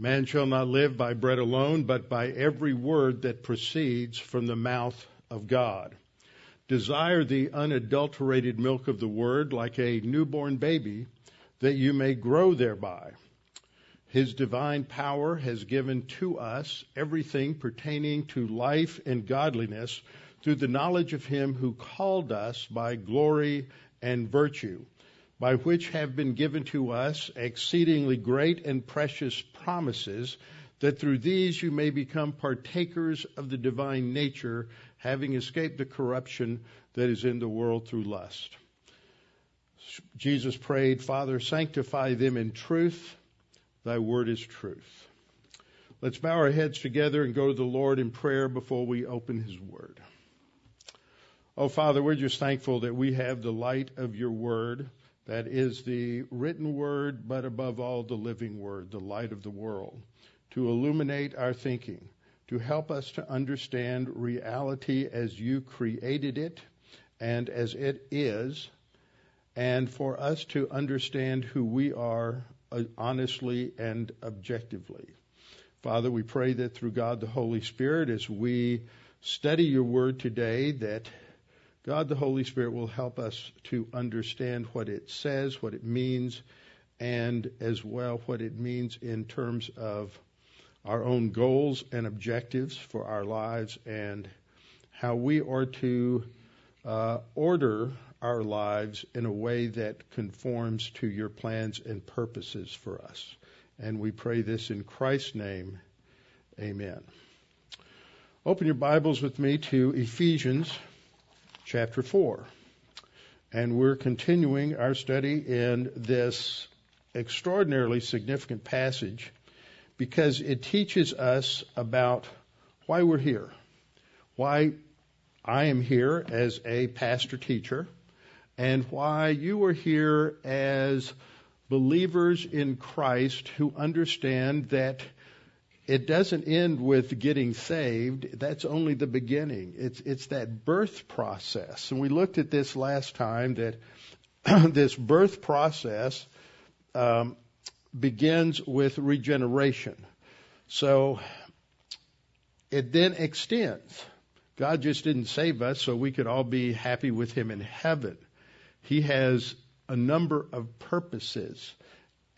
Man shall not live by bread alone, but by every word that proceeds from the mouth of God. Desire the unadulterated milk of the word like a newborn baby, that you may grow thereby. His divine power has given to us everything pertaining to life and godliness through the knowledge of him who called us by glory and virtue by which have been given to us exceedingly great and precious promises, that through these you may become partakers of the divine nature, having escaped the corruption that is in the world through lust. Jesus prayed, Father, sanctify them in truth. Thy word is truth. Let's bow our heads together and go to the Lord in prayer before we open his word. Oh, Father, we're just thankful that we have the light of your word that is the written word, but above all, the living word, the light of the world, to illuminate our thinking, to help us to understand reality as you created it and as it is, and for us to understand who we are uh, honestly and objectively. Father, we pray that through God the Holy Spirit, as we study your word today, that God the Holy Spirit will help us to understand what it says, what it means, and as well what it means in terms of our own goals and objectives for our lives and how we are to uh, order our lives in a way that conforms to your plans and purposes for us. And we pray this in Christ's name. Amen. Open your Bibles with me to Ephesians chapter 4. And we're continuing our study in this extraordinarily significant passage because it teaches us about why we're here, why I am here as a pastor teacher, and why you are here as believers in Christ who understand that it doesn't end with getting saved. That's only the beginning. It's it's that birth process, and we looked at this last time. That this birth process um, begins with regeneration. So it then extends. God just didn't save us so we could all be happy with Him in heaven. He has a number of purposes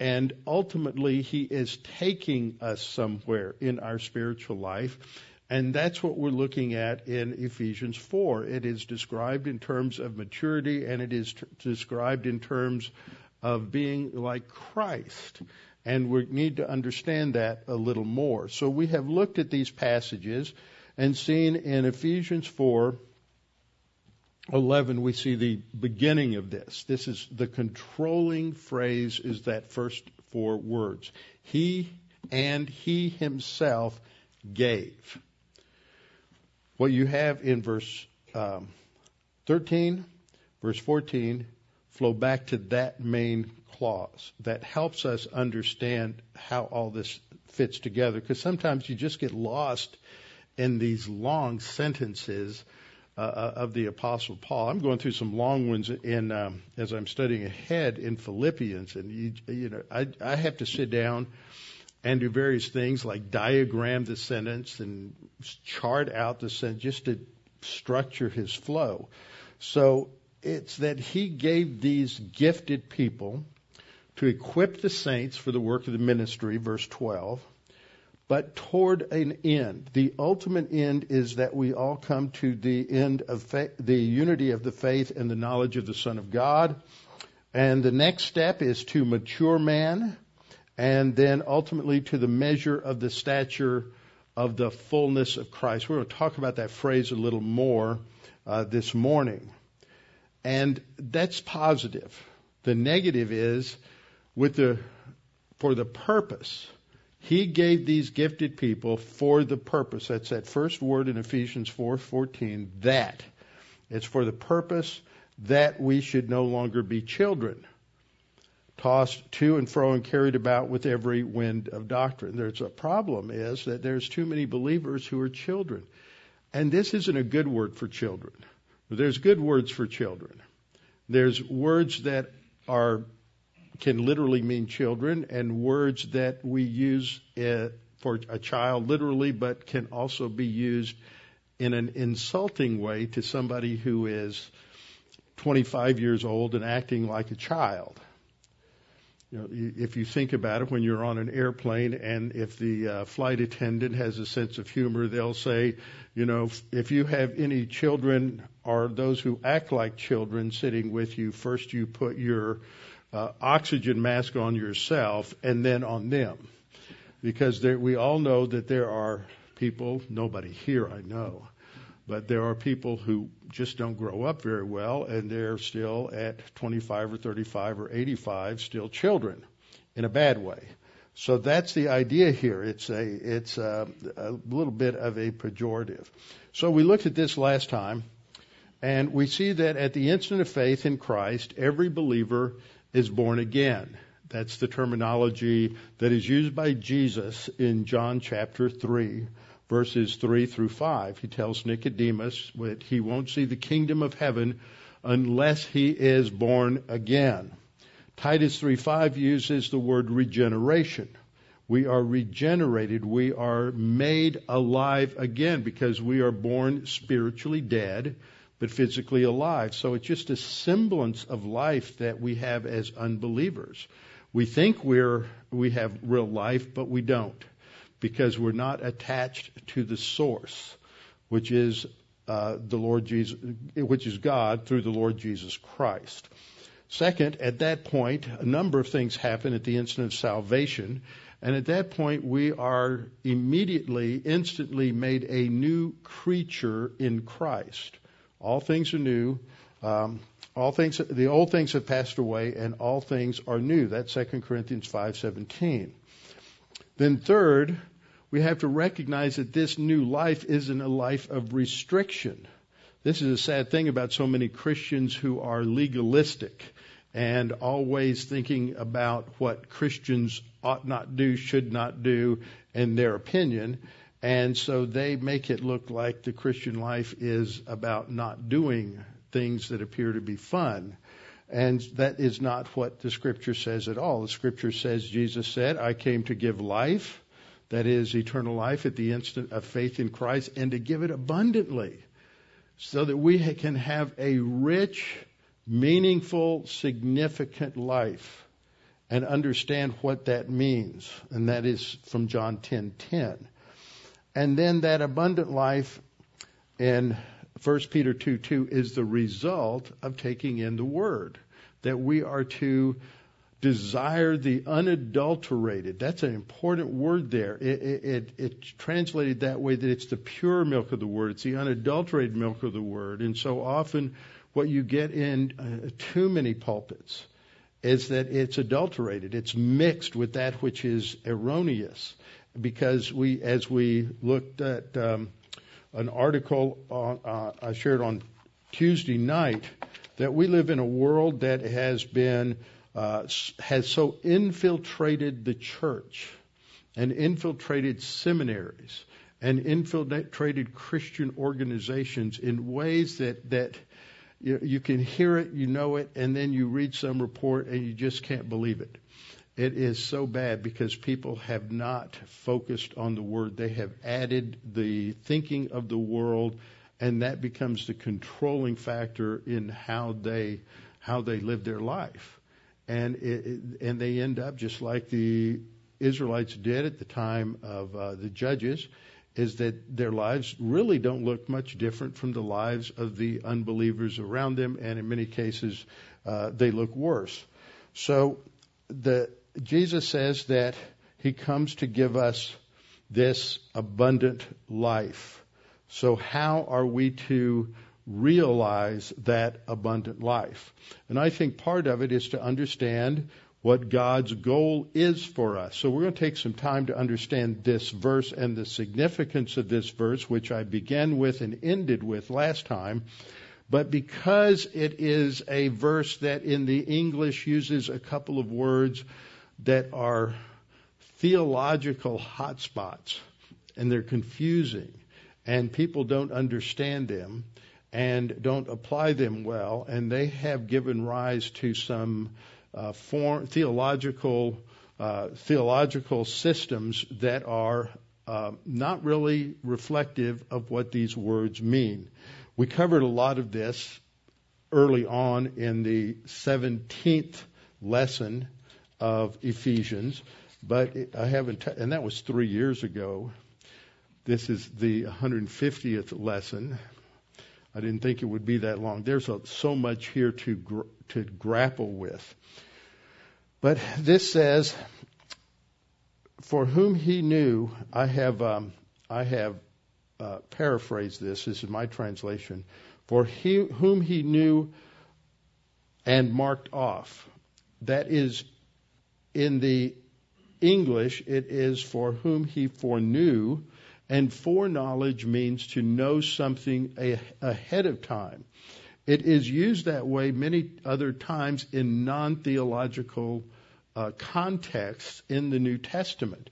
and ultimately, He is taking us somewhere in our spiritual life. And that's what we're looking at in Ephesians 4. It is described in terms of maturity and it is t- described in terms of being like Christ. And we need to understand that a little more. So we have looked at these passages and seen in Ephesians 4 11, we see the beginning of this. This is the controlling phrase is that first four words. He and he himself gave. What you have in verse um, 13, verse 14, flow back to that main clause that helps us understand how all this fits together. Because sometimes you just get lost in these long sentences uh, of the Apostle Paul. I'm going through some long ones in um, as I'm studying ahead in Philippians, and you, you know I, I have to sit down and do various things like diagram the sentence and chart out the sentence just to structure his flow. So it's that he gave these gifted people to equip the saints for the work of the ministry, verse 12 but toward an end. The ultimate end is that we all come to the end of fa- the unity of the faith and the knowledge of the Son of God. And the next step is to mature man, and then ultimately to the measure of the stature of the fullness of Christ. We're going to talk about that phrase a little more uh, this morning. And that's positive. The negative is with the for the purpose he gave these gifted people for the purpose. That's that first word in Ephesians 4:14, that. It's for the purpose that we should no longer be children, tossed to and fro and carried about with every wind of doctrine. There's a problem is that there's too many believers who are children. And this isn't a good word for children. There's good words for children. There's words that are can literally mean children, and words that we use uh, for a child literally, but can also be used in an insulting way to somebody who is 25 years old and acting like a child. You know, if you think about it, when you're on an airplane and if the uh, flight attendant has a sense of humor, they'll say, you know, if you have any children or those who act like children sitting with you, first you put your uh, oxygen mask on yourself and then on them. Because there, we all know that there are people, nobody here I know, but there are people who just don't grow up very well and they're still at 25 or 35 or 85 still children in a bad way. So that's the idea here. It's a it's a, a little bit of a pejorative. So we looked at this last time, and we see that at the instant of faith in Christ, every believer is born again. That's the terminology that is used by Jesus in John chapter 3 verses 3 through 5. He tells Nicodemus that he won't see the kingdom of heaven unless he is born again. Titus 3:5 uses the word regeneration. We are regenerated. We are made alive again because we are born spiritually dead, but physically alive. So it's just a semblance of life that we have as unbelievers. We think we're, we have real life, but we don't because we're not attached to the source, which is uh, the Lord Jesus, which is God through the Lord Jesus Christ. Second, at that point, a number of things happen at the instant of salvation, and at that point, we are immediately, instantly made a new creature in Christ. All things are new. Um, all things, the old things have passed away, and all things are new. That's 2 Corinthians 5:17. Then third, we have to recognize that this new life isn't a life of restriction. This is a sad thing about so many Christians who are legalistic and always thinking about what Christians ought not do, should not do, in their opinion. And so they make it look like the Christian life is about not doing things that appear to be fun. And that is not what the scripture says at all. The scripture says, Jesus said, I came to give life that is eternal life at the instant of faith in Christ, and to give it abundantly, so that we can have a rich, meaningful, significant life and understand what that means. And that is from John 10:10. 10. And then that abundant life in 1 Peter 2 2 is the result of taking in the word. That we are to desire the unadulterated. That's an important word there. It, it, it, it's translated that way that it's the pure milk of the word. It's the unadulterated milk of the word. And so often what you get in uh, too many pulpits is that it's adulterated. It's mixed with that which is erroneous. Because we, as we looked at um, an article on, uh, I shared on Tuesday night, that we live in a world that has been uh, has so infiltrated the church and infiltrated seminaries and infiltrated Christian organizations in ways that that you, you can hear it, you know it, and then you read some report and you just can't believe it. It is so bad because people have not focused on the word. They have added the thinking of the world, and that becomes the controlling factor in how they how they live their life and it, and they end up just like the Israelites did at the time of uh, the judges, is that their lives really don't look much different from the lives of the unbelievers around them, and in many cases uh, they look worse. So the Jesus says that he comes to give us this abundant life. So how are we to realize that abundant life. And I think part of it is to understand what God's goal is for us. So we're going to take some time to understand this verse and the significance of this verse, which I began with and ended with last time. But because it is a verse that in the English uses a couple of words that are theological hotspots and they're confusing and people don't understand them, and don't apply them well, and they have given rise to some uh, form, theological uh, theological systems that are uh, not really reflective of what these words mean. We covered a lot of this early on in the 17th lesson of Ephesians, but I haven't, t- and that was three years ago. This is the 150th lesson. I didn't think it would be that long. There's a, so much here to gr- to grapple with. But this says, "For whom he knew, I have um, I have uh, paraphrased this. This is my translation. For he, whom he knew and marked off. That is in the English. It is for whom he foreknew and foreknowledge means to know something ahead of time. It is used that way many other times in non theological uh, contexts in the New Testament.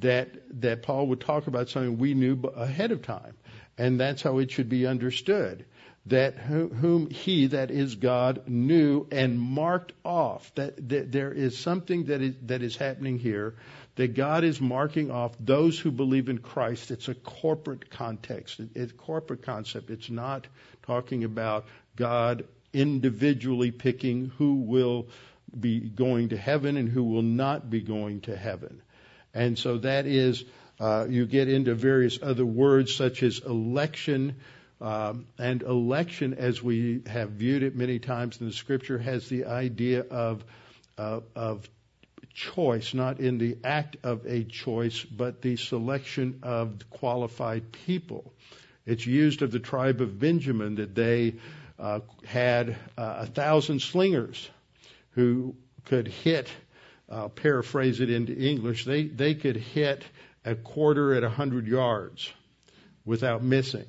That, that Paul would talk about something we knew ahead of time. And that's how it should be understood. That whom he, that is God, knew and marked off. That, that there is something that is, that is happening here that God is marking off those who believe in Christ. It's a corporate context, it's a corporate concept. It's not talking about God individually picking who will be going to heaven and who will not be going to heaven. And so that is, uh, you get into various other words such as election. Um, and election, as we have viewed it many times in the scripture, has the idea of, uh, of choice, not in the act of a choice, but the selection of qualified people. It's used of the tribe of Benjamin that they uh, had uh, a thousand slingers who could hit, uh, paraphrase it into English, they, they could hit a quarter at a hundred yards without missing.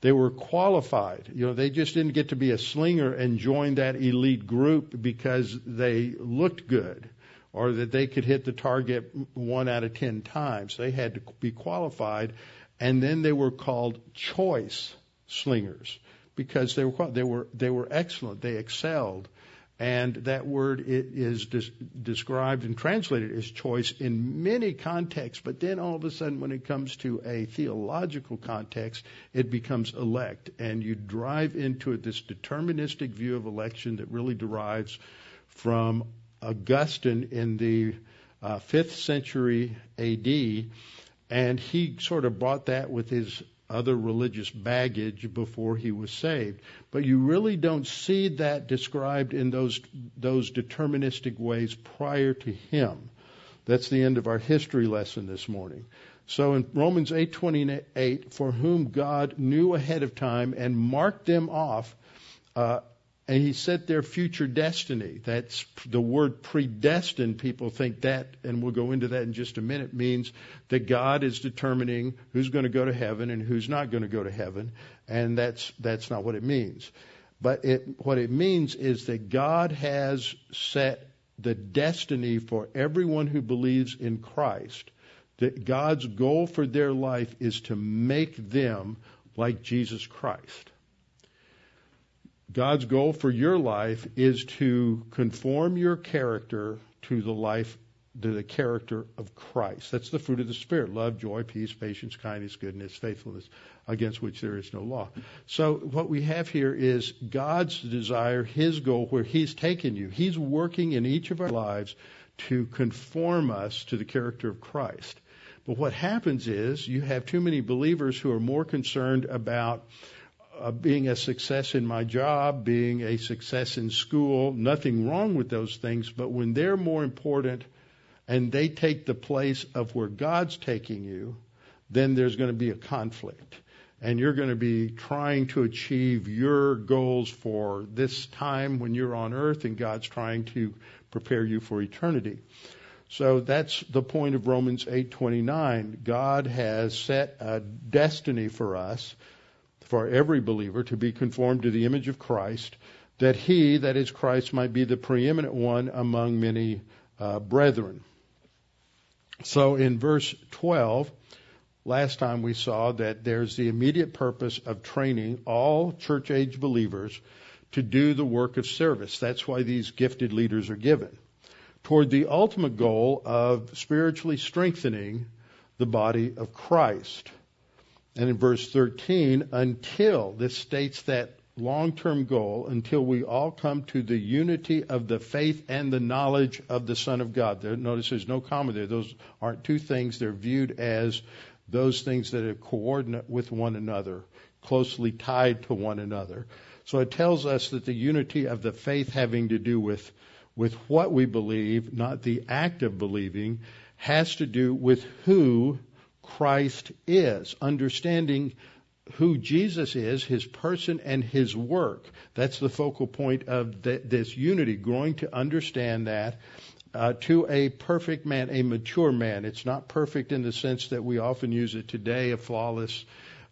They were qualified. You know, they just didn't get to be a slinger and join that elite group because they looked good or that they could hit the target one out of ten times. They had to be qualified, and then they were called choice slingers because they were they were they were excellent. They excelled, and that word is described and translated as choice in many contexts. But then all of a sudden, when it comes to a theological context, it becomes elect, and you drive into it this deterministic view of election that really derives from Augustine in the uh, 5th century AD, and he sort of brought that with his other religious baggage before he was saved. But you really don't see that described in those those deterministic ways prior to him. That's the end of our history lesson this morning. So in Romans 8:28, for whom God knew ahead of time and marked them off uh, and he set their future destiny. That's the word predestined. People think that, and we'll go into that in just a minute, means that God is determining who's going to go to heaven and who's not going to go to heaven. And that's, that's not what it means. But it, what it means is that God has set the destiny for everyone who believes in Christ. That God's goal for their life is to make them like Jesus Christ. God's goal for your life is to conform your character to the life, to the character of Christ. That's the fruit of the Spirit love, joy, peace, patience, kindness, goodness, faithfulness, against which there is no law. So, what we have here is God's desire, His goal, where He's taken you. He's working in each of our lives to conform us to the character of Christ. But what happens is you have too many believers who are more concerned about uh, being a success in my job, being a success in school, nothing wrong with those things, but when they're more important and they take the place of where God's taking you, then there's going to be a conflict. And you're going to be trying to achieve your goals for this time when you're on earth, and God's trying to prepare you for eternity. So that's the point of Romans 8:29. God has set a destiny for us for every believer to be conformed to the image of Christ, that he, that is Christ, might be the preeminent one among many uh, brethren. So in verse 12, last time we saw that there's the immediate purpose of training all church age believers to do the work of service. That's why these gifted leaders are given. Toward the ultimate goal of spiritually strengthening the body of Christ. And in verse 13, until, this states that long term goal, until we all come to the unity of the faith and the knowledge of the Son of God. There, notice there's no comma there. Those aren't two things. They're viewed as those things that are coordinate with one another, closely tied to one another. So it tells us that the unity of the faith having to do with, with what we believe, not the act of believing, has to do with who Christ is, understanding who Jesus is, his person and his work. That's the focal point of the, this unity, growing to understand that uh, to a perfect man, a mature man. It's not perfect in the sense that we often use it today, a flawless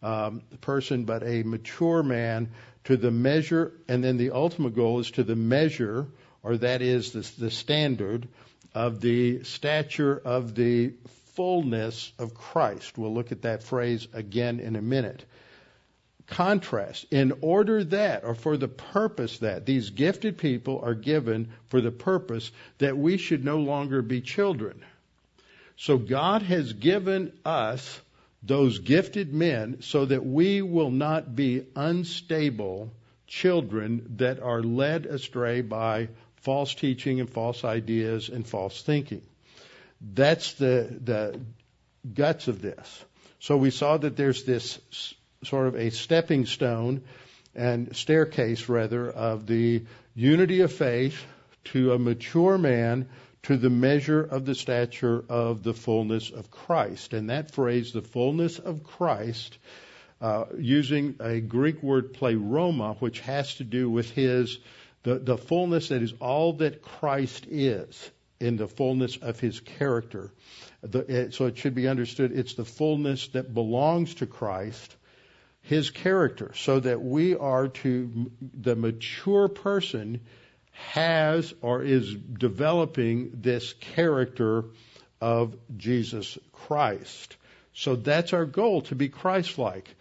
um, person, but a mature man to the measure, and then the ultimate goal is to the measure, or that is the, the standard of the stature of the fullness of Christ. We'll look at that phrase again in a minute. Contrast, in order that, or for the purpose that, these gifted people are given for the purpose that we should no longer be children. So God has given us those gifted men so that we will not be unstable children that are led astray by false teaching and false ideas and false thinking. That's the, the guts of this. So we saw that there's this sort of a stepping stone and staircase, rather, of the unity of faith to a mature man to the measure of the stature of the fullness of Christ. And that phrase, the fullness of Christ, uh, using a Greek word pleroma, which has to do with his the, the fullness that is all that Christ is in the fullness of his character. The, so it should be understood it's the fullness that belongs to Christ, his character, so that we are to, the mature person has or is developing this character of Jesus Christ. So that's our goal, to be Christ-like.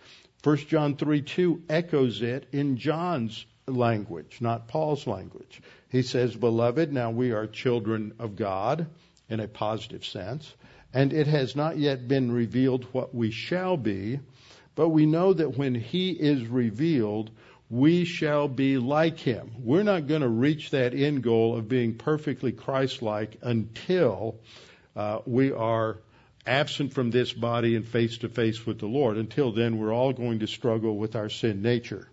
1 John 3 2 echoes it in John's language, not Paul's language. He says, Beloved, now we are children of God in a positive sense, and it has not yet been revealed what we shall be, but we know that when He is revealed, we shall be like Him. We're not going to reach that end goal of being perfectly Christ like until uh, we are absent from this body and face to face with the Lord. Until then, we're all going to struggle with our sin nature.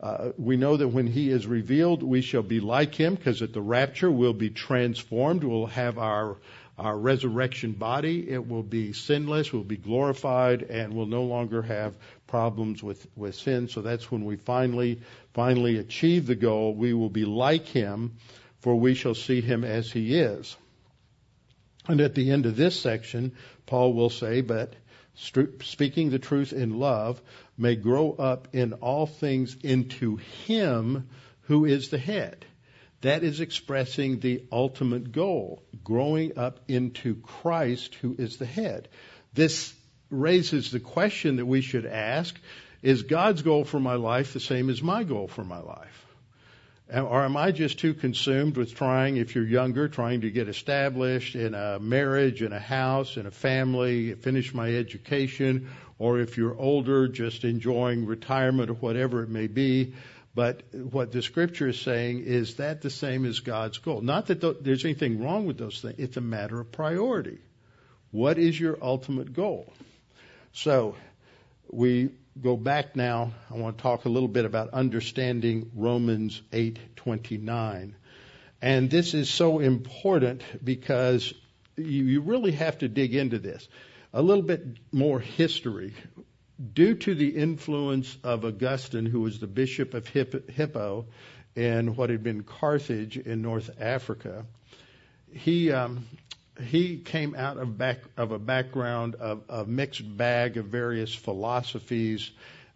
Uh, we know that when he is revealed, we shall be like him, because at the rapture we'll be transformed. We'll have our our resurrection body. It will be sinless. We'll be glorified, and we'll no longer have problems with with sin. So that's when we finally finally achieve the goal. We will be like him, for we shall see him as he is. And at the end of this section, Paul will say, "But speaking the truth in love." May grow up in all things into Him who is the head. That is expressing the ultimate goal, growing up into Christ who is the head. This raises the question that we should ask is God's goal for my life the same as my goal for my life? Or am I just too consumed with trying, if you're younger, trying to get established in a marriage, in a house, in a family, finish my education, or if you're older, just enjoying retirement or whatever it may be. But what the scripture is saying is that the same as God's goal. Not that th- there's anything wrong with those things. It's a matter of priority. What is your ultimate goal? So we go back now. I want to talk a little bit about understanding Romans 8:29. And this is so important because you, you really have to dig into this. A little bit more history. Due to the influence of Augustine, who was the bishop of Hippo in what had been Carthage in North Africa, he um, he came out of back of a background of a mixed bag of various philosophies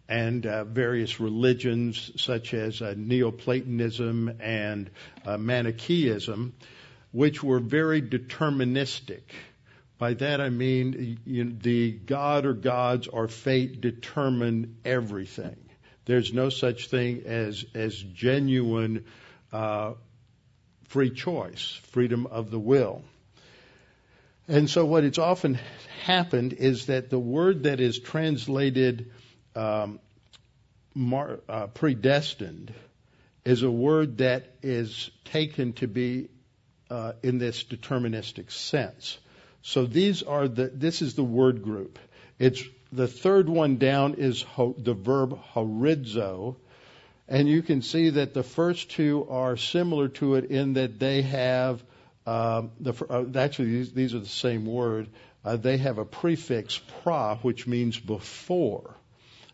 and uh, various religions such as uh, Neoplatonism and uh, Manichaeism, which were very deterministic. By that I mean you know, the God or gods or fate determine everything. there's no such thing as as genuine uh, free choice, freedom of the will. And so, what it's often happened is that the word that is translated um, mar- uh, predestined is a word that is taken to be uh, in this deterministic sense. So these are the. This is the word group. It's the third one down is ho, the verb horizo, and you can see that the first two are similar to it in that they have um, the, uh, actually, these, these, are the same word. Uh, they have a prefix pra, which means before.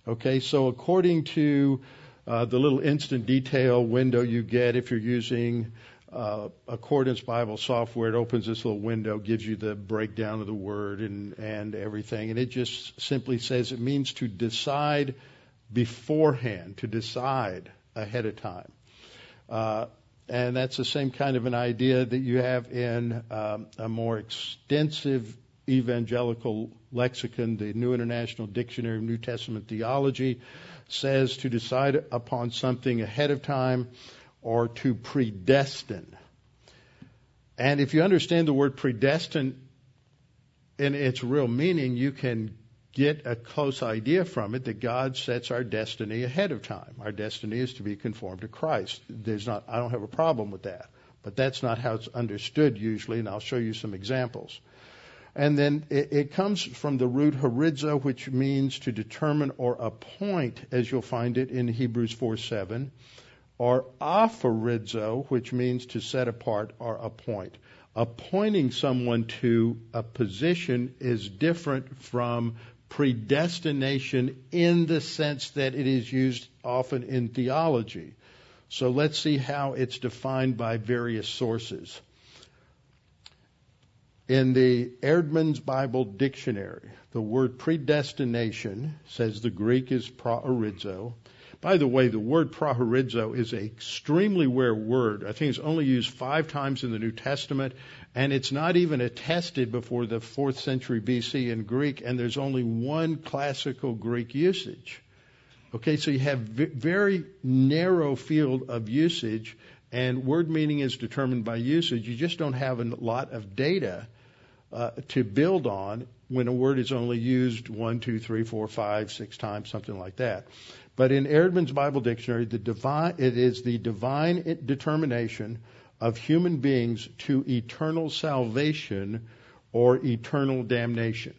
Okay, so according to uh, the little instant detail window you get if you're using uh, Accordance Bible software, it opens this little window, gives you the breakdown of the word and, and everything, and it just simply says it means to decide beforehand, to decide ahead of time. Uh, and that's the same kind of an idea that you have in um, a more extensive evangelical lexicon. The New International Dictionary of New Testament Theology says to decide upon something ahead of time or to predestine. And if you understand the word predestine in its real meaning, you can get a close idea from it that God sets our destiny ahead of time. Our destiny is to be conformed to Christ. There's not, I don't have a problem with that. But that's not how it's understood usually, and I'll show you some examples. And then it, it comes from the root horizo, which means to determine or appoint, as you'll find it in Hebrews 4 7, or aphorizo, which means to set apart or appoint. Appointing someone to a position is different from predestination in the sense that it is used often in theology. So let's see how it's defined by various sources. In the Eerdmans Bible Dictionary, the word predestination says the Greek is proorizo. By the way, the word proorizo is an extremely rare word. I think it's only used five times in the New Testament, and it's not even attested before the fourth century BC in Greek, and there's only one classical Greek usage. Okay, so you have very narrow field of usage, and word meaning is determined by usage. You just don't have a lot of data uh, to build on when a word is only used one, two, three, four, five, six times, something like that. But in Eerdmans Bible Dictionary, the divine, it is the divine determination of human beings to eternal salvation or eternal damnation.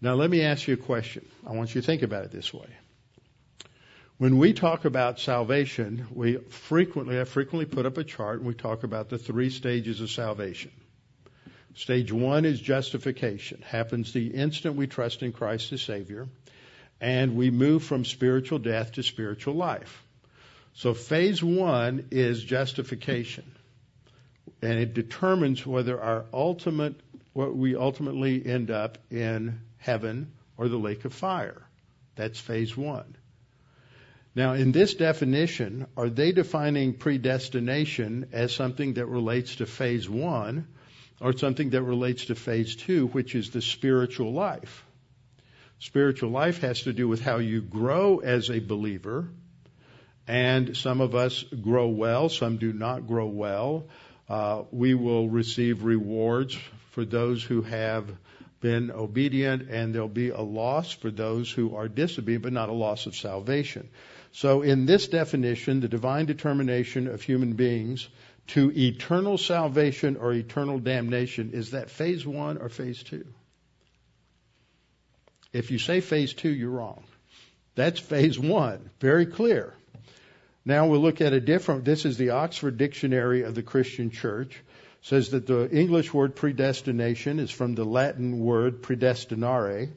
Now, let me ask you a question. I want you to think about it this way. When we talk about salvation, we frequently, I frequently put up a chart and we talk about the three stages of salvation. Stage one is justification. Happens the instant we trust in Christ as Savior, and we move from spiritual death to spiritual life. So phase one is justification. And it determines whether our ultimate, what we ultimately end up in heaven or the lake of fire. That's phase one. Now, in this definition, are they defining predestination as something that relates to phase one or something that relates to phase two, which is the spiritual life? Spiritual life has to do with how you grow as a believer and some of us grow well, some do not grow well. Uh, we will receive rewards for those who have been obedient, and there'll be a loss for those who are disobedient, but not a loss of salvation. So, in this definition, the divine determination of human beings to eternal salvation or eternal damnation, is that phase one or phase two? If you say phase two, you're wrong. That's phase one. Very clear. Now we'll look at a different, this is the Oxford Dictionary of the Christian Church. It says that the English word predestination is from the Latin word predestinare,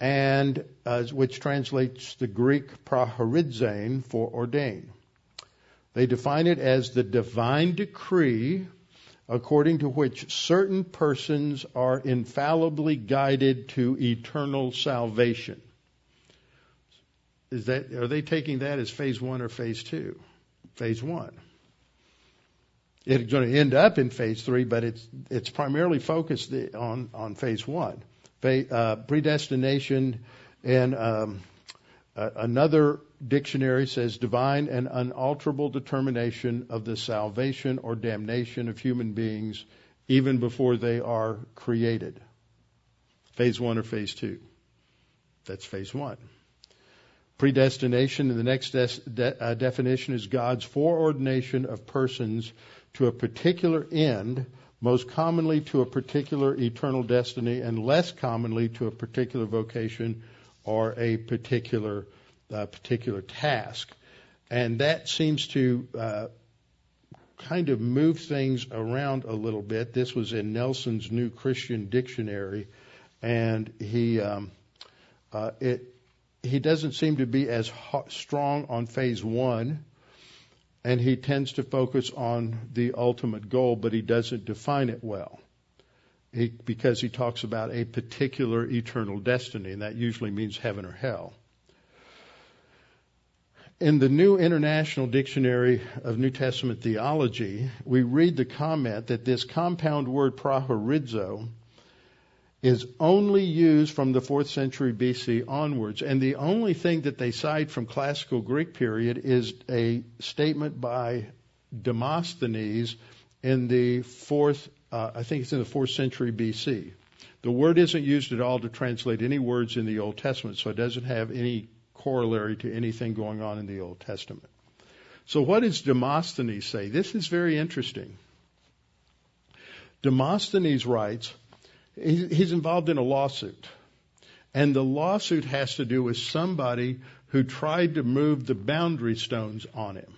and uh, which translates the Greek prohorizein for ordain. They define it as the divine decree according to which certain persons are infallibly guided to eternal salvation is that are they taking that as phase one or phase two? Phase one. It's going to end up in phase three, but it's it's primarily focused on on phase one. Uh, predestination and um, Uh, another dictionary says divine and unalterable determination of the salvation or damnation of human beings even before they are created. Phase one or phase two. That's phase one. Predestination in the next de- de- uh, definition is God's foreordination of persons to a particular end, most commonly to a particular eternal destiny, and less commonly to a particular vocation or a particular uh, particular task. And that seems to uh, kind of move things around a little bit. This was in Nelson's New Christian Dictionary, and he um, uh, it he doesn't seem to be as strong on phase one, and he tends to focus on the ultimate goal, but he doesn't define it well. He, because he talks about a particular eternal destiny, and that usually means heaven or hell. In the New International Dictionary of New Testament Theology, we read the comment that this compound word prohorizo is only used from the 4th century BC onwards. And the only thing that they cite from classical Greek period is a statement by Demosthenes in the 4th, uh, I think it's in the 4th century BC. The word isn't used at all to translate any words in the Old Testament, so it doesn't have any corollary to anything going on in the Old Testament. So what does Demosthenes say? This is very interesting. Demosthenes writes, he's involved in a lawsuit. And the lawsuit has to do with somebody who tried to move the boundary stones on him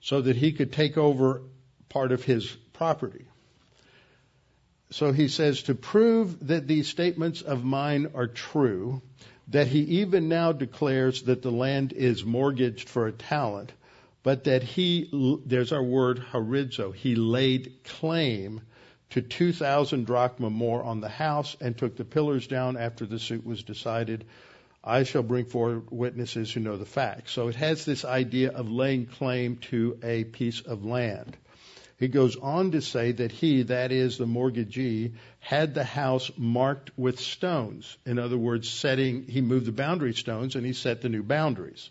so that he could take over part of his property. So he says, to prove that these statements of mine are true, that he even now declares that the land is mortgaged for a talent, but that he, there's our word horizo, he laid claim to 2,000 drachma more on the house and took the pillars down after the suit was decided. I shall bring forward witnesses who know the facts. So it has this idea of laying claim to a piece of land. He goes on to say that he, that is the mortgagee, had the house marked with stones. In other words, setting, he moved the boundary stones and he set the new boundaries.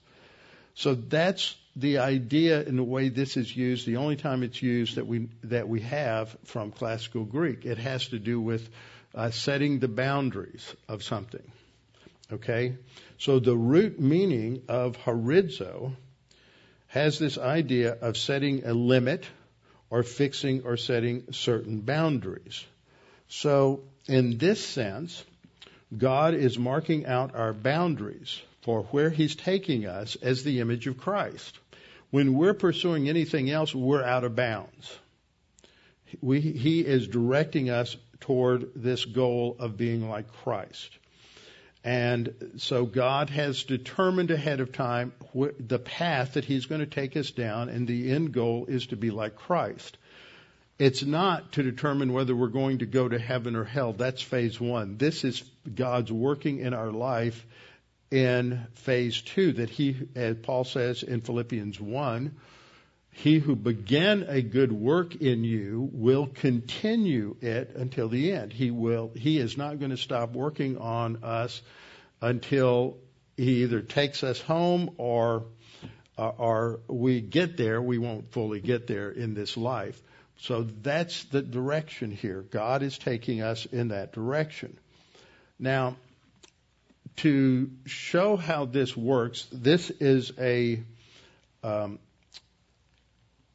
So that's the idea in the way this is used, the only time it's used that we that we have from classical Greek, it has to do with uh, setting the boundaries of something. Okay, so the root meaning of horizo has this idea of setting a limit or fixing or setting certain boundaries. So in this sense, God is marking out our boundaries for where He's taking us as the image of Christ. When we're pursuing anything else, we're out of bounds. We, he is directing us toward this goal of being like Christ. And so God has determined ahead of time the path that He's going to take us down, and the end goal is to be like Christ. It's not to determine whether we're going to go to heaven or hell. That's phase one. This is God's working in our life in phase two that he, as Paul says in Philippians 1, he who began a good work in you will continue it until the end. He will, he is not going to stop working on us until he either takes us home or, uh, or we get there. We won't fully get there in this life. So that's the direction here. God is taking us in that direction. Now, to show how this works, this is a um,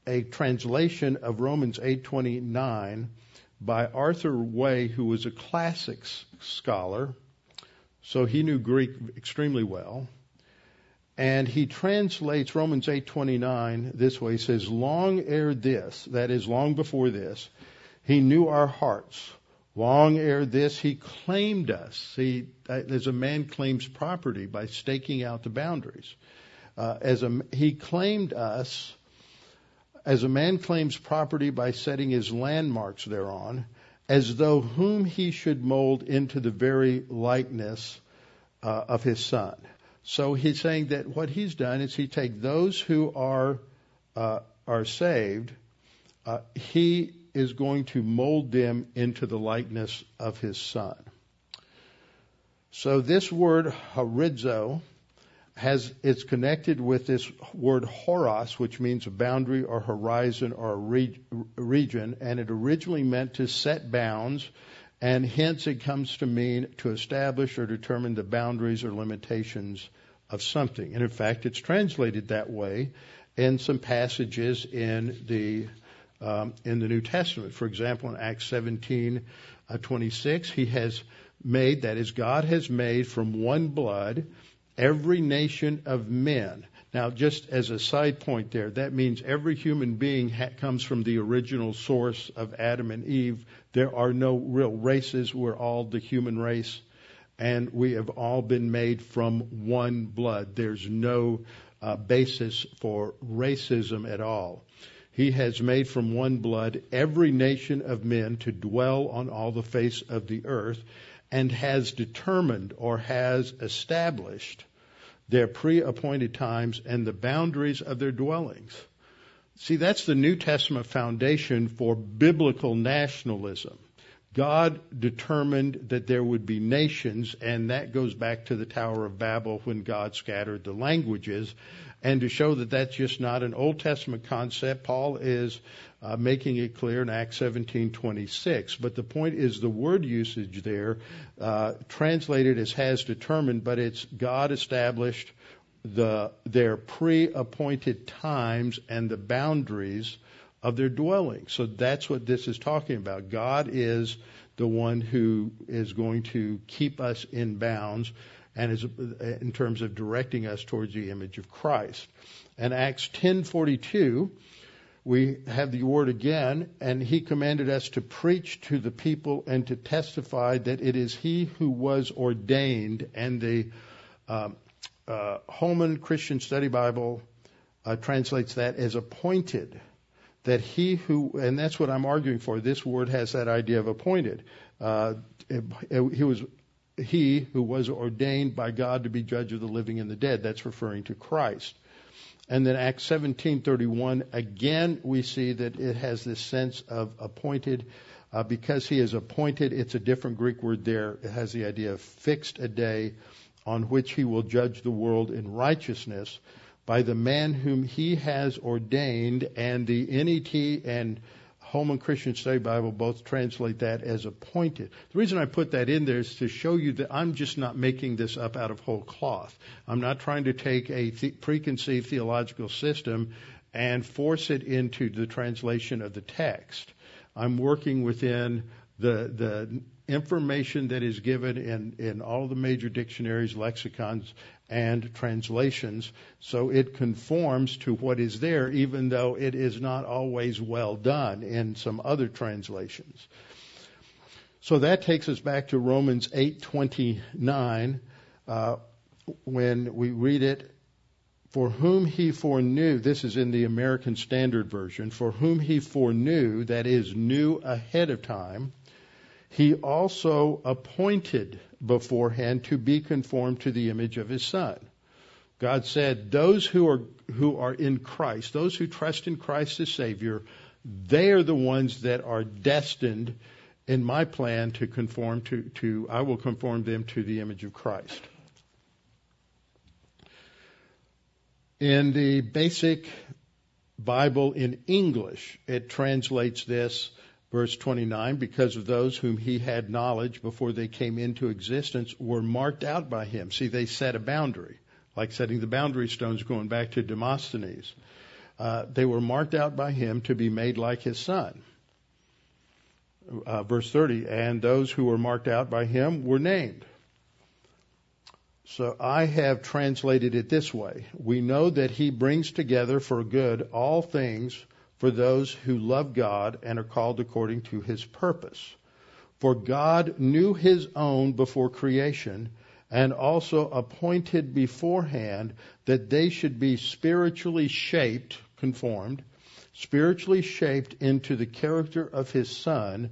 a translation of Romans 8:29 by Arthur Way, who was a classics scholar, so he knew Greek extremely well. And he translates Romans 8:29 this way. He says, "Long ere this, that is long before this, he knew our hearts." Long ere this, he claimed us. See, as a man claims property by staking out the boundaries. Uh, as a, he claimed us as a man claims property by setting his landmarks thereon, as though whom he should mold into the very likeness uh, of his son. So he's saying that what he's done is he take those who are uh, are saved, uh, he is going to mold them into the likeness of his son. So this word horizo has it's connected with this word horos, which means a boundary or horizon or region, and it originally meant to set bounds, and hence it comes to mean to establish or determine the boundaries or limitations of something. And in fact, it's translated that way in some passages in the um, in the New Testament. For example, in Acts 17, uh, 26, he has made, that is, God has made from one blood every nation of men. Now, just as a side point there, that means every human being ha- comes from the original source of Adam and Eve. There are no real races. We're all the human race, and we have all been made from one blood. There's no uh, basis for racism at all. He has made from one blood every nation of men to dwell on all the face of the earth, and has determined or has established their pre appointed times and the boundaries of their dwellings. See, that's the New Testament foundation for biblical nationalism. God determined that there would be nations, and that goes back to the Tower of Babel when God scattered the languages. And to show that that's just not an Old Testament concept, Paul is uh, making it clear in Acts 17:26. But the point is the word usage there, uh, translated as has determined, but it's God established the their pre-appointed times and the boundaries of their dwelling. So that's what this is talking about. God is the one who is going to keep us in bounds and is in terms of directing us towards the image of Christ. And Acts 10:42 we have the word again, and he commanded us to preach to the people and to testify that it is he who was ordained. And the uh, uh, Holman Christian Study Bible uh, translates that as appointed that he who, and that's what I'm arguing for. This word has that idea of appointed. Uh, he was he who was ordained by God to be judge of the living and the dead. That's referring to Christ. And then Acts 17:31 again we see that it has this sense of appointed uh, because he is appointed it's a different Greek word there it has the idea of fixed a day on which he will judge the world in righteousness by the man whom he has ordained, and the NET and Holman Christian Study Bible both translate that as appointed. The reason I put that in there is to show you that I'm just not making this up out of whole cloth. I'm not trying to take a preconceived theological system and force it into the translation of the text. I'm working within the the information that is given in, in all the major dictionaries, lexicons, and translations. So it conforms to what is there, even though it is not always well done in some other translations. So that takes us back to Romans 8:29, uh, when we read it. For whom he foreknew, this is in the American Standard Version, for whom he foreknew, that is, knew ahead of time, he also appointed beforehand to be conformed to the image of his son. God said, those who are, who are in Christ, those who trust in Christ as Savior, they are the ones that are destined in my plan to conform to, to I will conform them to the image of Christ. In the basic Bible in English, it translates this Verse 29, because of those whom he had knowledge before they came into existence were marked out by him. See, they set a boundary, like setting the boundary stones going back to Demosthenes. Uh, they were marked out by him to be made like his son. Uh, verse 30, and those who were marked out by him were named. So I have translated it this way. We know that he brings together for good all things for those who love God and are called according to his purpose. For God knew his own before creation and also appointed beforehand that they should be spiritually shaped, conformed, spiritually shaped into the character of his son,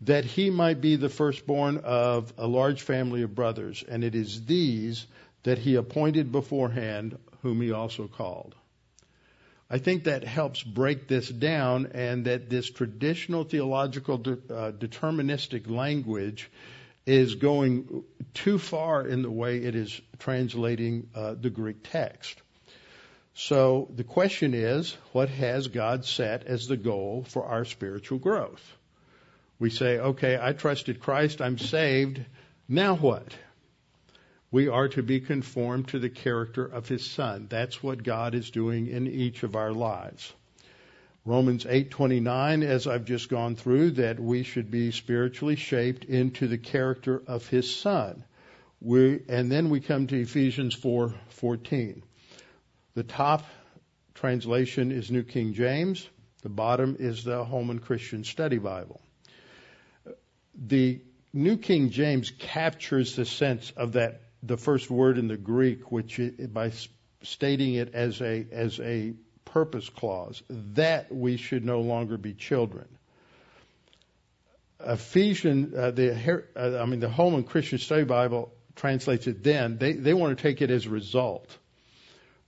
that he might be the firstborn of a large family of brothers. And it is these that he appointed beforehand, whom he also called. I think that helps break this down and that this traditional theological de- uh, deterministic language is going too far in the way it is translating uh, the Greek text. So the question is, what has God set as the goal for our spiritual growth? We say, okay, I trusted Christ, I'm saved, now what? We are to be conformed to the character of His Son. That's what God is doing in each of our lives. Romans 8:29 as I've just gone through that we should be spiritually shaped into the character of his son. We, and then we come to Ephesians 4:14. The top translation is New King James, the bottom is the Holman Christian Study Bible. The New King James captures the sense of that the first word in the Greek which by stating it as a as a purpose clause that we should no longer be children. Ephesians, uh, the uh, I mean the Holman Christian Study Bible translates it. Then they they want to take it as a result,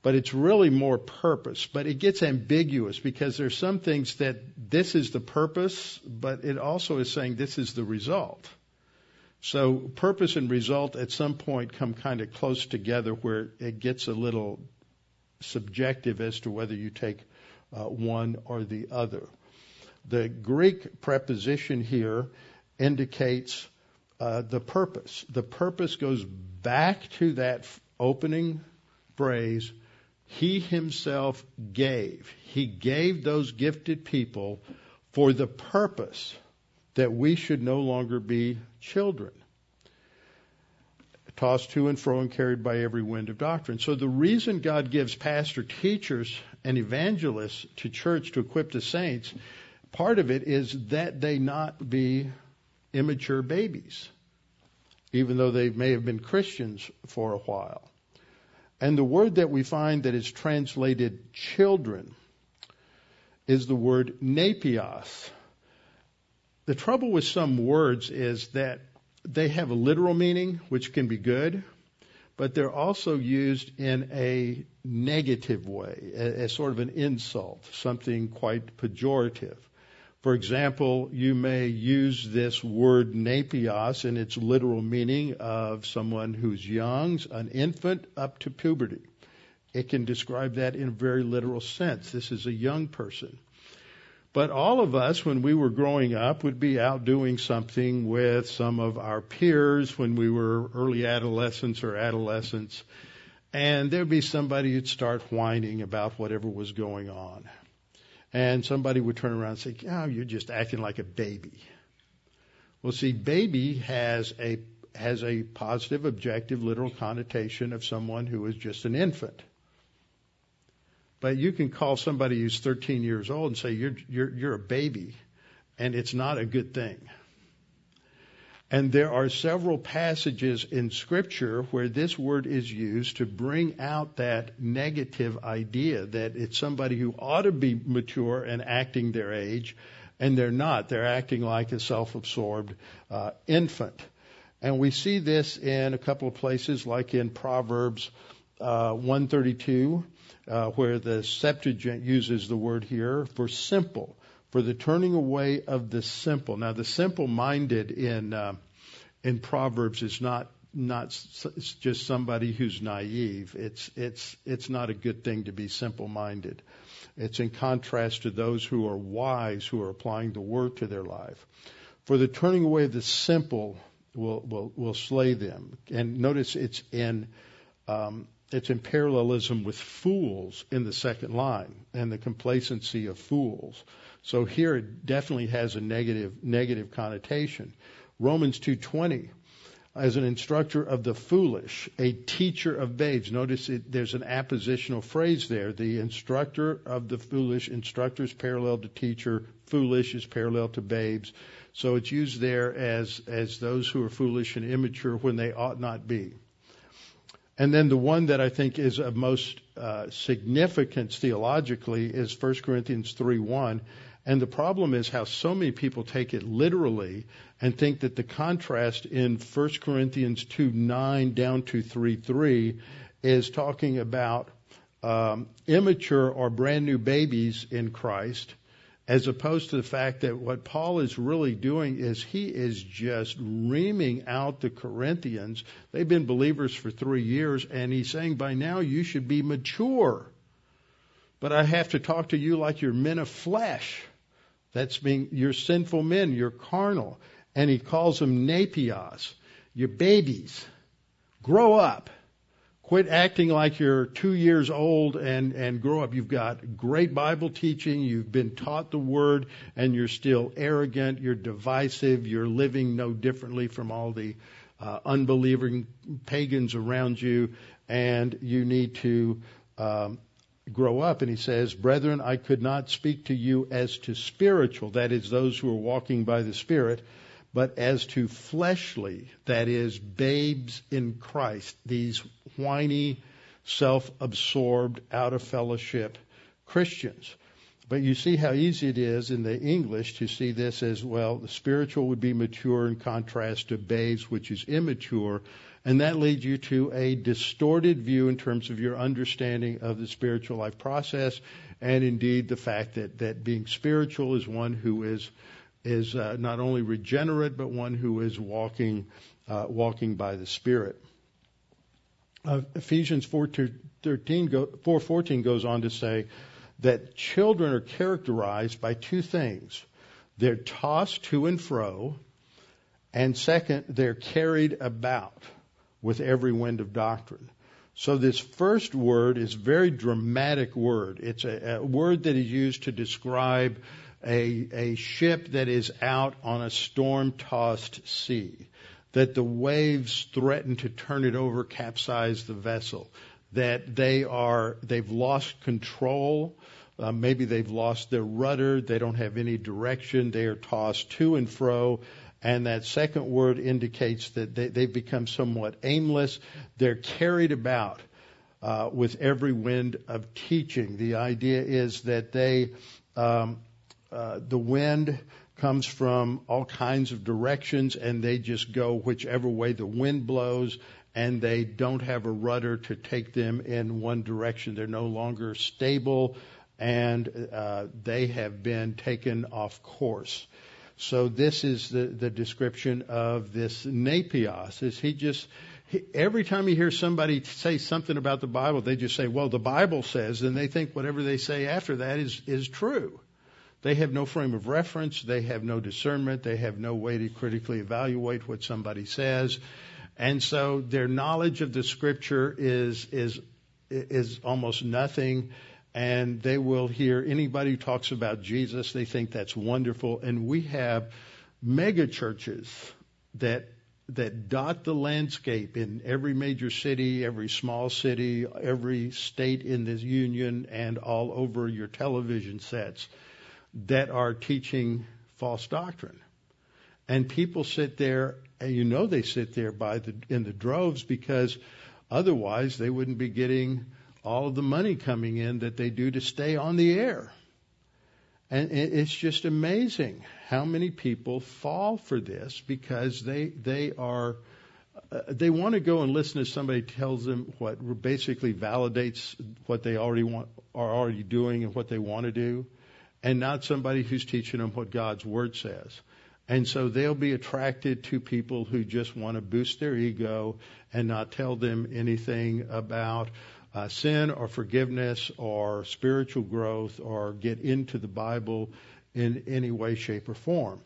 but it's really more purpose. But it gets ambiguous because there's some things that this is the purpose, but it also is saying this is the result. So purpose and result at some point come kind of close together where it gets a little subjective as to whether you take uh, one or the other. The Greek preposition here indicates uh, the purpose. The purpose goes back to that opening phrase, He Himself gave. He gave those gifted people for the purpose that we should no longer be children tossed to and fro and carried by every wind of doctrine. So the reason God gives pastor, teachers, and evangelists to church to equip the saints, part of it is that they not be immature babies, even though they may have been Christians for a while. And the word that we find that is translated children is the word nepios. The trouble with some words is that they have a literal meaning, which can be good, but they're also used in a negative way, as sort of an insult, something quite pejorative. For example, you may use this word nepios in its literal meaning of someone who's young, an infant up to puberty. It can describe that in a very literal sense. This is a young person. But all of us, when we were growing up, would be out doing something with some of our peers when we were early adolescents or adolescents. And there'd be somebody who'd start whining about whatever was going on. And somebody would turn around and say, Oh, you're just acting like a baby. Well, see, baby has a, has a positive, objective, literal connotation of someone who is just an infant. But you can call somebody who's 13 years old and say you're you're you're a baby, and it's not a good thing. And there are several passages in Scripture where this word is used to bring out that negative idea that it's somebody who ought to be mature and acting their age, and they're not. They're acting like a self-absorbed uh, infant. And we see this in a couple of places, like in Proverbs uh, 132 uh, where the Septuagint uses the word here for simple, for the turning away of the simple. Now, the simple-minded in uh, in Proverbs is not not it's just somebody who's naive. It's it's it's not a good thing to be simple-minded. It's in contrast to those who are wise, who are applying the word to their life. For the turning away of the simple will will will slay them. And notice it's in um, it's in parallelism with fools in the second line and the complacency of fools. So here it definitely has a negative negative connotation. Romans 2:20 as an instructor of the foolish, a teacher of babes. Notice it, there's an appositional phrase there. The instructor of the foolish, instructor is parallel to teacher, foolish is parallel to babes. So it's used there as as those who are foolish and immature when they ought not be. And then the one that I think is of most uh, significance theologically is 1 Corinthians 3:1. And the problem is how so many people take it literally and think that the contrast in 1 Corinthians 2:9 down to 3:3 is talking about um, immature or brand new babies in Christ, as opposed to the fact that what Paul is really doing is he is just reaming out the Corinthians. They've been believers for three years, and he's saying by now you should be mature. But I have to talk to you like you're men of flesh. That's being, you're sinful men, you're carnal. And he calls them nepios, you're babies. Grow up. Quit acting like you're two years old and, and grow up. You've got great Bible teaching. You've been taught the Word and you're still arrogant. You're divisive. You're living no differently from all the uh, unbelieving pagans around you. And you need to um, grow up. And he says, Brethren, I could not speak to you as to spiritual, that is, those who are walking by the Spirit, but as to fleshly, that is, babes in Christ, these whiny, self absorbed, out of fellowship Christians. But you see how easy it is in the English to see this as well. The spiritual would be mature in contrast to babes, which is immature. And that leads you to a distorted view in terms of your understanding of the spiritual life process, and indeed the fact that, that being spiritual is one who is is uh, not only regenerate, but one who is walking, uh, walking by the Spirit. Uh, Ephesians 4.13 go, 4.14 goes on to say that children are characterized by two things. They're tossed to and fro, and second, they're carried about with every wind of doctrine. So this first word is a very dramatic word. It's a, a word that is used to describe a, a ship that is out on a storm tossed sea, that the waves threaten to turn it over, capsize the vessel, that they are, they've lost control, uh, maybe they've lost their rudder, they don't have any direction, they are tossed to and fro, and that second word indicates that they, they've become somewhat aimless. They're carried about uh, with every wind of teaching. The idea is that they um, uh, the wind comes from all kinds of directions and they just go whichever way the wind blows and they don't have a rudder to take them in one direction. They're no longer stable and uh, they have been taken off course. So this is the, the description of this Nepios. Is he just he, every time you hear somebody say something about the Bible, they just say, "Well, the Bible says," and they think whatever they say after that is is true. They have no frame of reference. They have no discernment. They have no way to critically evaluate what somebody says. And so their knowledge of the scripture is, is, is almost nothing. And they will hear anybody who talks about Jesus, they think that's wonderful. And we have mega churches that that dot the landscape in every major city, every small city, every state in this union, and all over your television sets that are teaching false doctrine. And people sit there, and you know they sit there by the, in the droves because otherwise they wouldn't be getting all of the money coming in that they do to stay on the air. And it's just amazing how many people fall for this because they they are uh, they want to go and listen to somebody tells them what basically validates what they already want are already doing and what they want to do and not somebody who's teaching them what God's Word says. And so they'll be attracted to people who just want to boost their ego and not tell them anything about uh, sin or forgiveness or spiritual growth or get into the Bible in any way, shape, or form.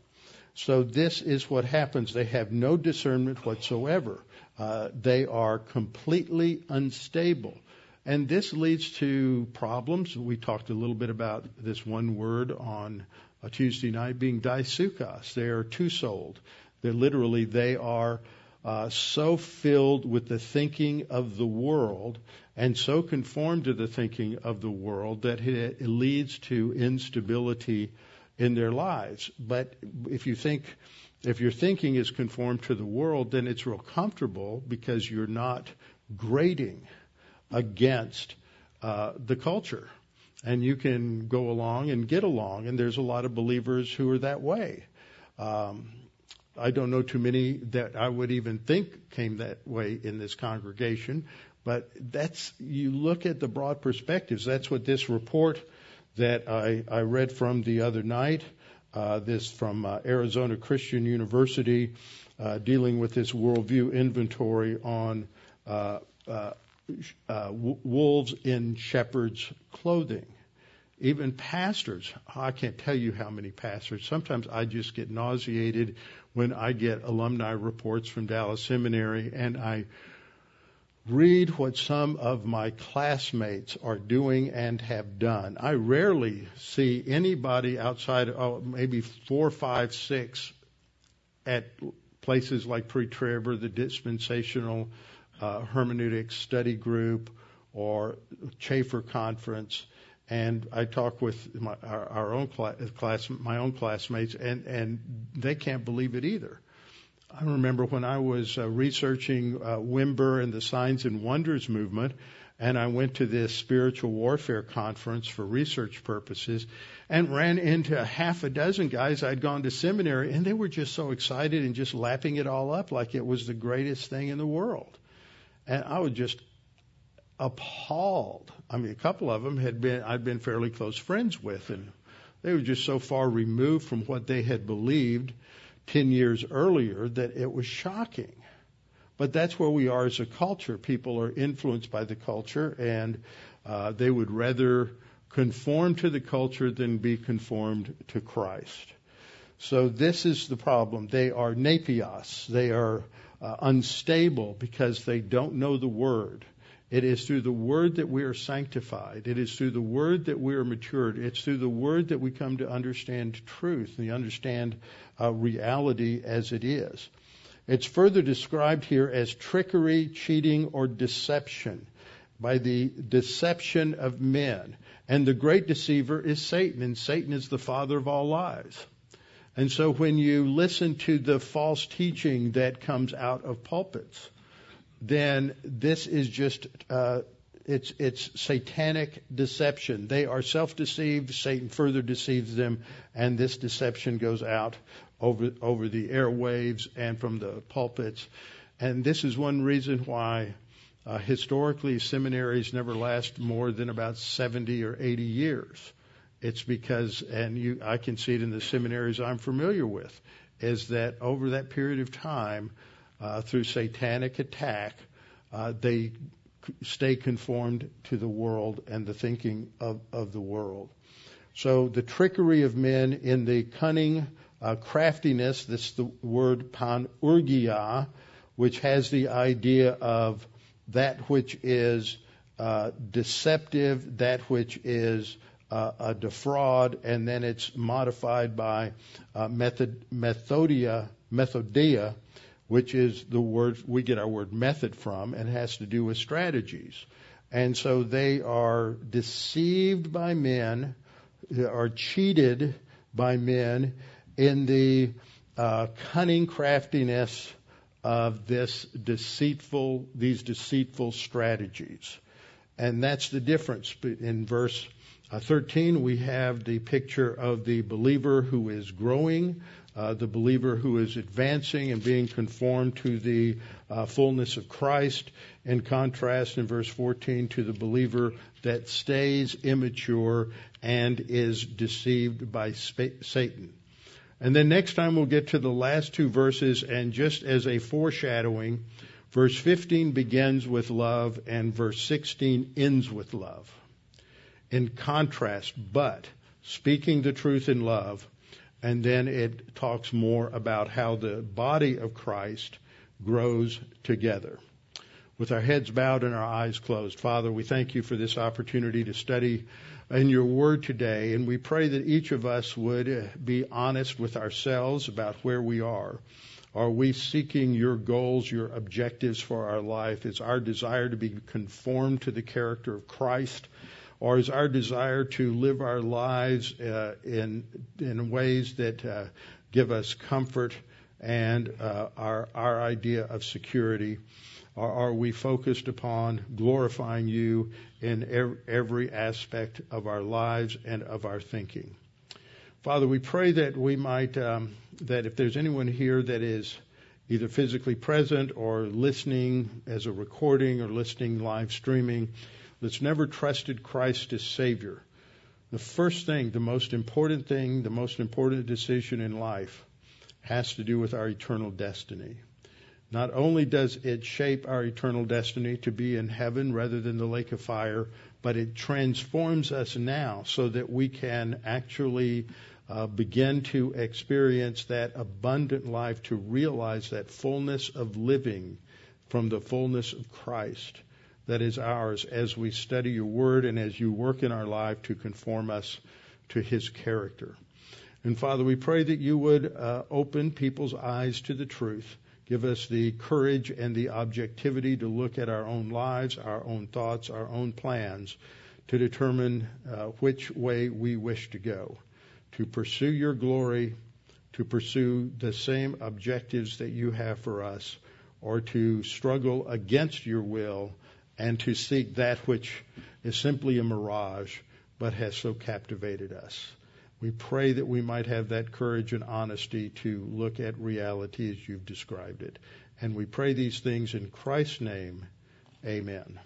So this is what happens. They have no discernment whatsoever. Uh, they are completely unstable. And this leads to problems. We talked a little bit about this one word on a Tuesday night being dipsuchos. They are two souled. They're literally, they are uh, so filled with the thinking of the world and so conformed to the thinking of the world that it leads to instability in their lives. But if you think, if your thinking is conformed to the world, then it's real comfortable because you're not grading against uh, the culture. And you can go along and get along, and there's a lot of believers who are that way. Um, I don't know too many that I would even think came that way in this congregation, but that's you look at the broad perspectives. That's what this report that I, I read from the other night. Uh, this from uh, Arizona Christian University, uh, dealing with this worldview inventory on uh, wolves in shepherds' clothing. Even pastors, I can't tell you how many pastors. Sometimes I just get nauseated when I get alumni reports from Dallas Seminary and I read what some of my classmates are doing and have done. I rarely see anybody outside, oh, maybe four, five, six at places like Pre-Trib or the Dispensational uh, Hermeneutics Study Group or Chafer Conference. And I talk with my, our, our own class, class, my own classmates, and, and they can't believe it either. I remember when I was uh, researching uh, Wimber and the Signs and Wonders movement, and I went to this spiritual warfare conference for research purposes and ran into half a dozen guys I'd gone to seminary, and they were just so excited and just lapping it all up like it was the greatest thing in the world. And I was just appalled. I mean, a couple of them had been I'd been fairly close friends with, and they were just so far removed from what they had believed 10 years earlier that it was shocking. But that's where we are as a culture. People are influenced by the culture, and uh, they would rather conform to the culture than be conformed to Christ. So this is the problem. They are nepios. They are uh, unstable because they don't know the Word. It is through the Word that we are sanctified. It is through the Word that we are matured. It's through the Word that we come to understand truth and understand uh, reality as it is. It's further described here as trickery, cheating, or deception by the deception of men. And the great deceiver is Satan, and Satan is the father of all lies. And so when you listen to the false teaching that comes out of pulpits, then this is just uh, it's it's satanic deception. They are self-deceived. Satan further deceives them, and this deception goes out over over the airwaves and from the pulpits. And this is one reason why uh, historically seminaries never last more than about 70 or 80 years. It's because, and you, I can see it in the seminaries I'm familiar with, is that over that period of time, uh, through satanic attack, uh, they stay conformed to the world and the thinking of, of the world. So the trickery of men in the cunning uh, craftiness, this the word panurgia, which has the idea of that which is uh, deceptive, that which is uh, a defraud, and then it's modified by uh, method, methodia, methodia, which is the word we get our word method from, and has to do with strategies. And so they are deceived by men, are cheated by men in the uh, cunning craftiness of this deceitful, these deceitful strategies. And that's the difference. In verse uh, 13, we have the picture of the believer who is growing, uh, the believer who is advancing and being conformed to the uh, fullness of Christ, in contrast in verse 14 to the believer that stays immature and is deceived by Satan. And then next time we'll get to the last two verses, and just as a foreshadowing, verse 15 begins with love, and verse 16 ends with love. In contrast, but speaking the truth in love, and then it talks more about how the body of Christ grows together. With our heads bowed and our eyes closed, Father, we thank you for this opportunity to study in your word today, and we pray that each of us would uh, be honest with ourselves about where we are. Are we seeking your goals, your objectives for our life? Is our desire to be conformed to the character of Christ? Or is our desire to live our lives uh, in in ways that uh, give us comfort and uh, our our idea of security? Or are we focused upon glorifying you in every aspect of our lives and of our thinking? Father, we pray that we might um, that if there's anyone here that is either physically present or listening as a recording or listening live streaming that's never trusted Christ as Savior, The first thing, the most important thing, the most important decision in life has to do with our eternal destiny. Not only does it shape our eternal destiny to be in heaven rather than the lake of fire, but it transforms us now so that we can actually uh, begin to experience that abundant life, to realize that fullness of living from the fullness of Christ that is ours as we study your word and as you work in our life to conform us to his character. And Father, we pray that you would uh, open people's eyes to the truth. Give us the courage and the objectivity to look at our own lives, our own thoughts, our own plans to determine uh, which way we wish to go. To pursue your glory, to pursue the same objectives that you have for us, or to struggle against your will and to seek that which is simply a mirage but has so captivated us. We pray that we might have that courage and honesty to look at reality as you've described it. And we pray these things in Christ's name. Amen.